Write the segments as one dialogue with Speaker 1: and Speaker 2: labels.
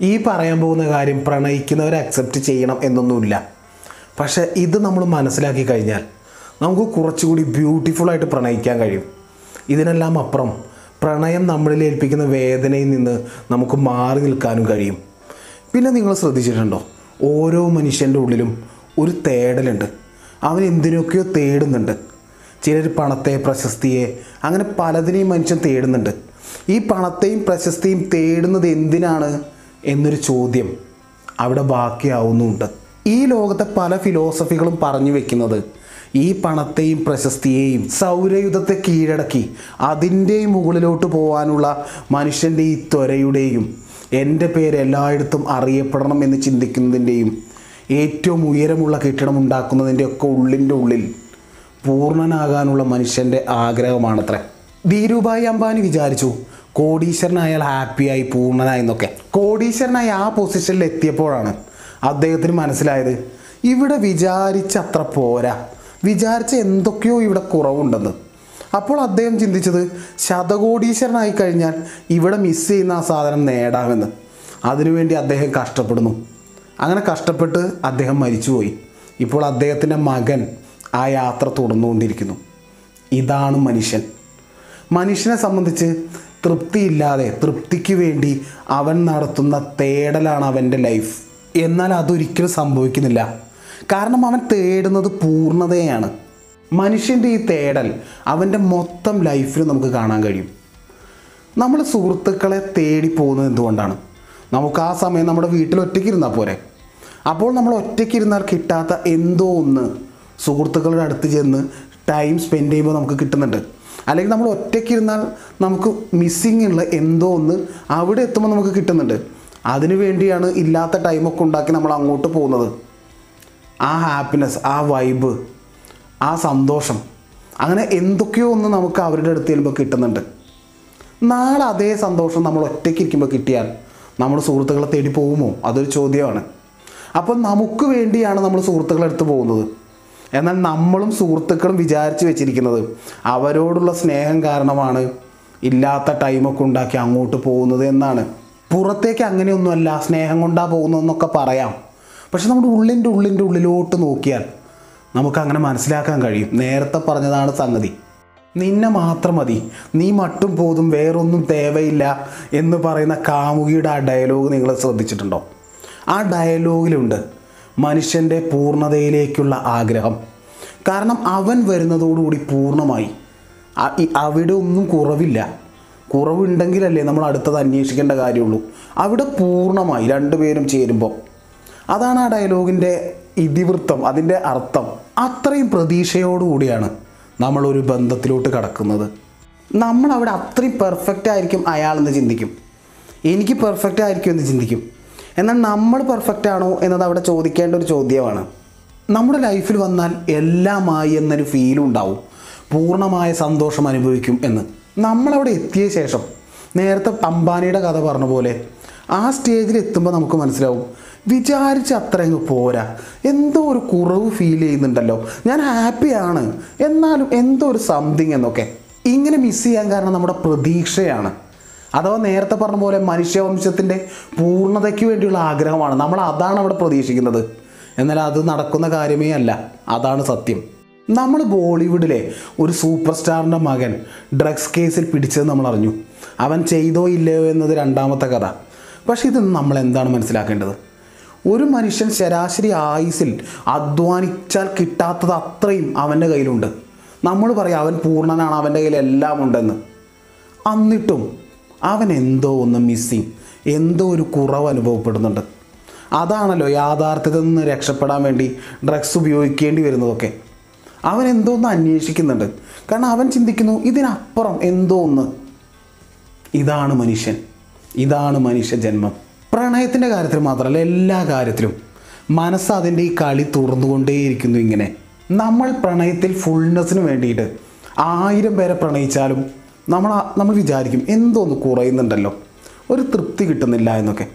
Speaker 1: ഈ പറയാൻ പോകുന്ന കാര്യം പ്രണയിക്കുന്നവരെ അക്സെപ്റ്റ് ചെയ്യണം എന്നൊന്നുമില്ല. പക്ഷേ ഇത് നമ്മൾ മനസ്സിലാക്കി കഴിഞ്ഞാൽ നമുക്ക് കുറച്ചുകൂടി ബ്യൂട്ടിഫുള്ളായിട്ട് പ്രണയിക്കാൻ കഴിയും. ഇതിനെല്ലാം അപ്പുറം പ്രണയം നമ്മളിൽ ഏൽപ്പിക്കുന്ന വേദനയിൽ നിന്ന് നമുക്ക് മാറി നിൽക്കാനും കഴിയും. പിന്നെ നിങ്ങൾ ശ്രദ്ധിച്ചിട്ടുണ്ടോ? ഓരോ മനുഷ്യന്റെ ഉള്ളിലും ഒരു തേടലുണ്ട്. അവൻ എന്തിനൊക്കെയോ തേടുന്നുണ്ട്. ചിലർ പണത്തെ പ്രശസ്തിയെ അങ്ങനെ പലതിനെയും മനുഷ്യൻ തേടുന്നുണ്ട്. ഈ പണത്തെയും പ്രശസ്തിയും തേടുന്നത് എന്തിനാണ്? എന്നൊരു ചോദ്യം അവിടെ ബാക്കിയാവുന്നുണ്ട്. ഈ ലോകത്തെ പല ഫിലോസഫികളും പറഞ്ഞു വെക്കുന്നത് ഈ പണത്തെയും പ്രശസ്തിയെയും സൗരയുധത്തെ കീഴടക്കി അതിന്റെ മുകളിലോട്ട് പോകാനുള്ള മനുഷ്യന്റെ ഈ ത്വരയുടെയും എന്റെ പേര് എല്ലായിടത്തും അറിയപ്പെടണം എന്ന് ചിന്തിക്കുന്നതിന്റെയും ഏറ്റവും ഉയരമുള്ള കെട്ടിടം ഉണ്ടാക്കുന്നതിന്റെ ഒക്കെ ഉള്ളിന്റെ ഉള്ളിൽ പൂർണനാകാനുള്ള മനുഷ്യന്റെ ആഗ്രഹമാണത്രേ. ധീരുഭായി അംബാനി വിചാരിച്ചു കോടീശ്വരനായാൽ ഹാപ്പിയായി പൂർണനായി എന്നൊക്കെ കോടീശ്വരനായി ആ പൊസിഷനിൽ എത്തിയപ്പോഴാണ് അദ്ദേഹത്തിന് മനസ്സിലായത് ഇവിടെ വിചാരിച്ച അത്ര പോരാ. വിചാരിച്ച എന്തൊക്കെയോ ഇവിടെ കുറവുണ്ടെന്ന്. അപ്പോൾ അദ്ദേഹം ചിന്തിച്ചത് ശതകോടീശ്വരനായി കഴിഞ്ഞാൽ ഇവിടെ മിസ് ചെയ്യുന്ന ആ സാധനം നേടാമെന്ന്. അതിനുവേണ്ടി അദ്ദേഹം കഷ്ടപ്പെടുന്നു. അങ്ങനെ കഷ്ടപ്പെട്ട് അദ്ദേഹം മരിച്ചുപോയി. ഇപ്പോൾ അദ്ദേഹത്തിന്റെ മകൻ ആ യാത്ര തുടർന്നുകൊണ്ടിരിക്കുന്നു. ഇതാണ് മനുഷ്യൻ. മനുഷ്യനെ സംബന്ധിച്ച് തൃപ്തിയില്ലാതെ തൃപ്തിക്ക് വേണ്ടി അവൻ നടത്തുന്ന തേടലാണ് അവന്റെ ലൈഫ്. എന്നാൽ അതൊരിക്കലും സംഭവിക്കുന്നില്ല. കാരണം അവൻ തേടുന്നത് പൂർണതയാണ്. മനുഷ്യന്റെ ഈ തേടൽ അവന്റെ മൊത്തം ലൈഫിൽ നമുക്ക് കാണാൻ കഴിയും. നമ്മൾ സുഹൃത്തുക്കളെ തേടി പോകുന്നത് എന്തുകൊണ്ടാണ്? നമുക്ക് ആ സമയം നമ്മുടെ വീട്ടിൽ ഒറ്റയ്ക്ക് ഇരുന്നാൽ പോരെ. അപ്പോൾ നമ്മൾ ഒറ്റയ്ക്ക് ഇരുന്നാൽ കിട്ടാത്ത എന്തോ ഒന്ന് സുഹൃത്തുക്കളുടെ അടുത്ത് ചെന്ന് ടൈം സ്പെൻഡ് ചെയ്യുമ്പോൾ നമുക്ക് കിട്ടുന്നുണ്ട്. അല്ലെങ്കിൽ നമ്മൾ ഒറ്റയ്ക്ക് ഇരുന്നാൽ നമുക്ക് മിസ്സിങ് ഉള്ള എന്തോ ഒന്ന് അവിടെ എത്തുമ്പോൾ നമുക്ക് കിട്ടുന്നുണ്ട്. അതിനു വേണ്ടിയാണ് ഇല്ലാത്ത ടൈമൊക്കെ ഉണ്ടാക്കി നമ്മൾ അങ്ങോട്ട് പോകുന്നത്. ആ ഹാപ്പിനെസ് ആ വൈബ് ആ സന്തോഷം അങ്ങനെ എന്തൊക്കെയോ ഒന്ന് നമുക്ക് അവരുടെ അടുത്ത് ചെല്ലുമ്പോൾ കിട്ടുന്നുണ്ട്. നാളെ അതേ സന്തോഷം നമ്മൾ ഒറ്റയ്ക്ക് ഇരിക്കുമ്പോൾ കിട്ടിയാൽ നമ്മൾ സുഹൃത്തുക്കളെ തേടി പോകുമോ? അതൊരു ചോദ്യമാണ്. അപ്പം നമുക്ക് വേണ്ടിയാണ് നമ്മൾ സുഹൃത്തുക്കളെ അടുത്ത് പോകുന്നത്. എന്നാൽ നമ്മളും സുഹൃത്തുക്കളും വിചാരിച്ചു വെച്ചിരിക്കുന്നത് അവരോടുള്ള സ്നേഹം കാരണമാണ് ഇല്ലാത്ത ടൈമൊക്കെ ഉണ്ടാക്കി അങ്ങോട്ട് പോകുന്നത് എന്നാണ്. പുറത്തേക്ക് അങ്ങനെയൊന്നുമല്ല സ്നേഹം കൊണ്ടാ പോകുന്നതെന്നൊക്കെ പറയാം. പക്ഷെ നമ്മുടെ ഉള്ളിന്റെ ഉള്ളിന്റെ ഉള്ളിലോട്ട് നോക്കിയാൽ നമുക്ക് അങ്ങനെ മനസ്സിലാക്കാൻ കഴിയും. നേരത്തെ പറഞ്ഞതാണ് സംഗതി. നിന്നെ മാത്രം മതി. നീ മട്ടും പോതും വേറൊന്നും തേവയില്ല എന്ന് പറയുന്ന കാമുകിയുടെ ആ ഡയലോഗ് നിങ്ങൾ ശ്രദ്ധിച്ചിട്ടുണ്ടോ? ആ ഡയലോഗിലുണ്ട് മനുഷ്യന്റെ പൂർണതയിലേക്കുള്ള ആഗ്രഹം. കാരണം അവൻ വരുന്നതോടുകൂടി പൂർണമായി. അവിടെ ഒന്നും കുറവില്ല. കുറവുണ്ടെങ്കിലല്ലേ നമ്മൾ അടുത്തത് അന്വേഷിക്കേണ്ട കാര്യമുള്ളൂ. അവിടെ പൂർണമായി രണ്ടുപേരും ചേരുമ്പോൾ അതാണ് ആ ഡയലോഗിന്റെ ഇതിവൃത്തം അതിന്റെ അർത്ഥം. അത്രയും പ്രതീക്ഷയോടുകൂടിയാണ് നമ്മളൊരു ബന്ധത്തിലോട്ട് കടക്കുന്നത്. നമ്മൾ അവിടെ അത്രയും പെർഫെക്റ്റ് ആയിരിക്കും അയാളെന്ന് ചിന്തിക്കും. എനിക്ക് പെർഫെക്റ്റ് ആയിരിക്കും എന്ന് ചിന്തിക്കും. എന്നാൽ നമ്മൾ പെർഫെക്റ്റ് ആണോ എന്നത് അവിടെ ചോദിക്കേണ്ട ഒരു ചോദ്യമാണ്. നമ്മുടെ ലൈഫിൽ വന്നാൽ എല്ലാമായി എന്നൊരു ഫീലും ഉണ്ടാവും. പൂർണമായ സന്തോഷം അനുഭവിക്കും എന്ന്. നമ്മളവിടെ എത്തിയ ശേഷം നേരത്തെ അംബാനിയുടെ കഥ പറഞ്ഞ പോലെ ആ സ്റ്റേജിൽ എത്തുമ്പോൾ നമുക്ക് മനസ്സിലാവും വിചാരിച്ച അത്രയങ്ങ് പോരാ. എന്തോ ഒരു കുറവ് ഫീൽ ചെയ്യുന്നുണ്ടല്ലോ. ഞാൻ ഹാപ്പിയാണ് എന്നാലും എന്തോ ഒരു സംതിങ് എന്നൊക്കെ. ഇങ്ങനെ മിസ് ചെയ്യാൻ കാരണം നമ്മുടെ പ്രതീക്ഷയാണ്. അഥവാ നേരത്തെ പറഞ്ഞ പോലെ മനുഷ്യവംശത്തിന്റെ പൂർണതയ്ക്ക് വേണ്ടിയുള്ള ആഗ്രഹമാണ്. നമ്മൾ അതാണ് അവിടെ പ്രതീക്ഷിക്കുന്നത്. എന്നാൽ അത് നടക്കുന്ന കാര്യമേ അല്ല. അതാണ് സത്യം. നമ്മൾ ബോളിവുഡിലെ ഒരു സൂപ്പർ സ്റ്റാറിന്റെ മകൻ ഡ്രഗ്സ് കേസിൽ പിടിച്ചത് നമ്മൾ അറിഞ്ഞു. അവൻ ചെയ്തോ ഇല്ലയോ എന്നത് രണ്ടാമത്തെ കഥ. പക്ഷേ ഇത് നമ്മൾ എന്താണ് മനസ്സിലാക്കേണ്ടത്? ഒരു മനുഷ്യൻ ശരാശരി ആയുസിൽ അധ്വാനിച്ചാൽ കിട്ടാത്തത് അത്രയും അവന്റെ കയ്യിലുണ്ട്. നമ്മൾ പറയാം അവൻ പൂർണനാണ് അവന്റെ കയ്യിൽ എല്ലാം ഉണ്ടെന്ന് എന്നിട്ടും അവൻ എന്തോ ഒന്ന് മിസ്സിങ് എന്തോ ഒരു കുറവ് അനുഭവപ്പെടുന്നുണ്ട്. അതാണല്ലോ യാഥാർത്ഥ്യത്തിൽ നിന്ന് രക്ഷപ്പെടാൻ വേണ്ടി ഡ്രഗ്സ് ഉപയോഗിക്കേണ്ടി വരുന്നതൊക്കെ. അവൻ എന്തോ ഒന്ന് അന്വേഷിക്കുന്നുണ്ട്. കാരണം അവൻ ചിന്തിക്കുന്നു ഇതിനപ്പുറം എന്തോ ഒന്ന്. ഇതാണ് മനുഷ്യൻ. ഇതാണ് മനുഷ്യ ജന്മം. പ്രണയത്തിന്റെ കാര്യത്തിൽ മാത്രമല്ല എല്ലാ കാര്യത്തിലും. മനസ്സ് അതിന്റെ ഈ കളി തുറന്നുകൊണ്ടേയിരിക്കുന്നു ഇങ്ങനെ. നമ്മൾ പ്രണയത്തിൽ ഫുൾനെസ്സിന് വേണ്ടിയിട്ട് ആയിരം പേരെ പ്രണയിച്ചാലും നമ്മൾ നമ്മൾ വിചാരിക്കും എന്തോന്ന് കുറയുന്നുണ്ടല്ലോ. ഒരു തൃപ്തി കിട്ടുന്നില്ല എന്നൊക്കെ.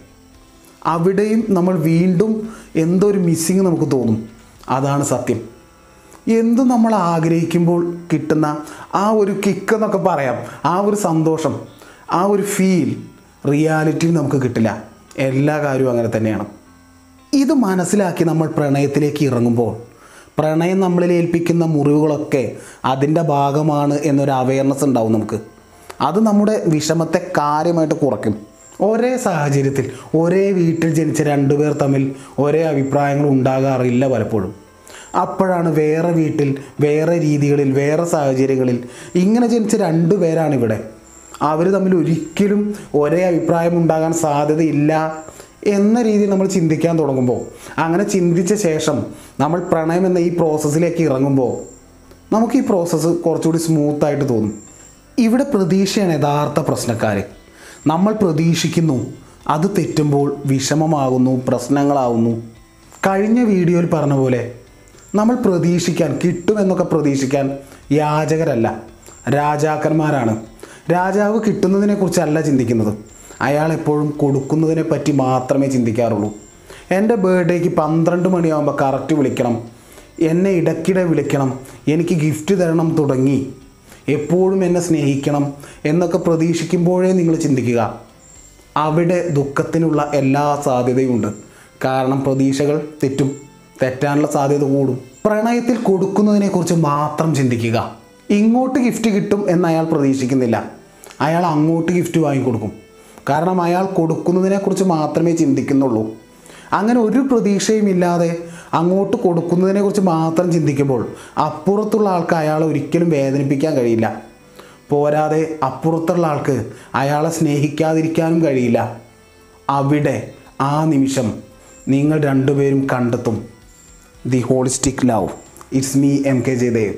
Speaker 1: അവിടെയും നമ്മൾ വീണ്ടും എന്തോ ഒരു മിസ്സിങ് നമുക്ക് തോന്നും. അതാണ് സത്യം. എന്ത് നമ്മൾ ആഗ്രഹിക്കുമ്പോൾ കിട്ടുന്ന ആ ഒരു കിക്ക് എന്നൊക്കെ പറയാം. ആ ഒരു സന്തോഷം ആ ഒരു ഫീൽ റിയാലിറ്റിയിൽ നമുക്ക് കിട്ടില്ല. എല്ലാ കാര്യവും അങ്ങനെ തന്നെയാണ്. ഇത് മനസ്സിലാക്കി നമ്മൾ പ്രണയത്തിലേക്ക് ഇറങ്ങുമ്പോൾ പ്രണയം നമ്മളിൽ ഏൽപ്പിക്കുന്ന മുറിവുകളൊക്കെ അതിന്റെ ഭാഗമാണ് എന്നൊരു അവയർനെസ് ഉണ്ടാവും നമുക്ക്. അത് നമ്മുടെ വിഷമത്തെ കാര്യമായിട്ട് കുറയ്ക്കും. ഒരേ സാഹചര്യത്തിൽ ഒരേ വീട്ടിൽ ജനിച്ച രണ്ടുപേർ തമ്മിൽ ഒരേ അഭിപ്രായങ്ങൾ ഉണ്ടാകാറില്ല പലപ്പോഴും. അപ്പോഴാണ് വേറെ വീട്ടിൽ വേറെ രീതികളിൽ വേറെ സാഹചര്യങ്ങളിൽ ഇങ്ങനെ ജനിച്ച രണ്ടു പേരാണിവിടെ അവർ തമ്മിൽ ഒരിക്കലും ഒരേ അഭിപ്രായം ഉണ്ടാകാൻ സാധ്യതയില്ല എന്ന രീതിയിൽ നമ്മൾ ചിന്തിക്കാൻ തുടങ്ങുമ്പോൾ അങ്ങനെ ചിന്തിച്ച ശേഷം നമ്മൾ പ്രണയം എന്ന ഈ പ്രോസസ്സിലേക്ക് ഇറങ്ങുമ്പോൾ നമുക്ക് ഈ പ്രോസസ്സ് കുറച്ചുകൂടി സ്മൂത്തായിട്ട് തോന്നും. ഇവിടെ പ്രതീക്ഷയാണ് യഥാർത്ഥ പ്രശ്നക്കാർ നമ്മൾ പ്രതീക്ഷിക്കുന്നു അത് തെറ്റുമ്പോൾ വിഷമമാകുന്നു പ്രശ്നങ്ങളാവുന്നു. കഴിഞ്ഞ വീഡിയോയിൽ പറഞ്ഞ പോലെ നമ്മൾ പ്രതീക്ഷിക്കാൻ കിട്ടുമെന്നൊക്കെ പ്രതീക്ഷിക്കാൻ യാചകരല്ല രാജാക്കന്മാരാണ്. രാജാവ് കിട്ടുന്നതിനെക്കുറിച്ചല്ല ചിന്തിക്കുന്നത്. അയാൾ എപ്പോഴും കൊടുക്കുന്നതിനെ പറ്റി മാത്രമേ ചിന്തിക്കാറുള്ളൂ. എന്റെ ബർത്ത്ഡേക്ക് പന്ത്രണ്ട് മണിയാകുമ്പോൾ കറക്റ്റ് വിളിക്കണം. എന്നെ ഇടയ്ക്കിടെ വിളിക്കണം. എനിക്ക് ഗിഫ്റ്റ് തരണം തുടങ്ങി. എപ്പോഴും എന്നെ സ്നേഹിക്കണം എന്നൊക്കെ പ്രതീക്ഷിക്കുമ്പോഴേ നിങ്ങൾ ചിന്തിക്കുക. അവിടെ ദുഃഖത്തിനുള്ള എല്ലാ സാധ്യതയുമുണ്ട് കാരണം പ്രതീക്ഷകൾ തെറ്റും തെറ്റാനുള്ള സാധ്യത കൂടും. പ്രണയത്തിൽ കൊടുക്കുന്നതിനെക്കുറിച്ച് മാത്രം ചിന്തിക്കുക. ഇങ്ങോട്ട് ഗിഫ്റ്റ് കിട്ടും എന്ന് അയാൾ പ്രതീക്ഷിക്കുന്നില്ല. അയാൾ അങ്ങോട്ട് ഗിഫ്റ്റ് വാങ്ങിക്കൊടുക്കും. കാരണം അയാൾ കൊടുക്കുന്നതിനെക്കുറിച്ച് മാത്രമേ ചിന്തിക്കുന്നുള്ളൂ. അങ്ങനെ ഒരു പ്രതീക്ഷയും ഇല്ലാതെ അങ്ങോട്ട് കൊടുക്കുന്നതിനെക്കുറിച്ച് മാത്രം ചിന്തിക്കുമ്പോൾ അപ്പുറത്തുള്ള ആൾക്ക് അയാളെ ഒരിക്കലും വേദനിപ്പിക്കാൻ കഴിയില്ല. പോരാതെ അപ്പുറത്തുള്ള ആൾക്ക് അയാളെ സ്നേഹിക്കാതിരിക്കാനും കഴിയില്ല. അവിടെ ആ നിമിഷം നിങ്ങൾ രണ്ടുപേരും കണ്ടെത്തും. The holistic love it's me M K Jayadev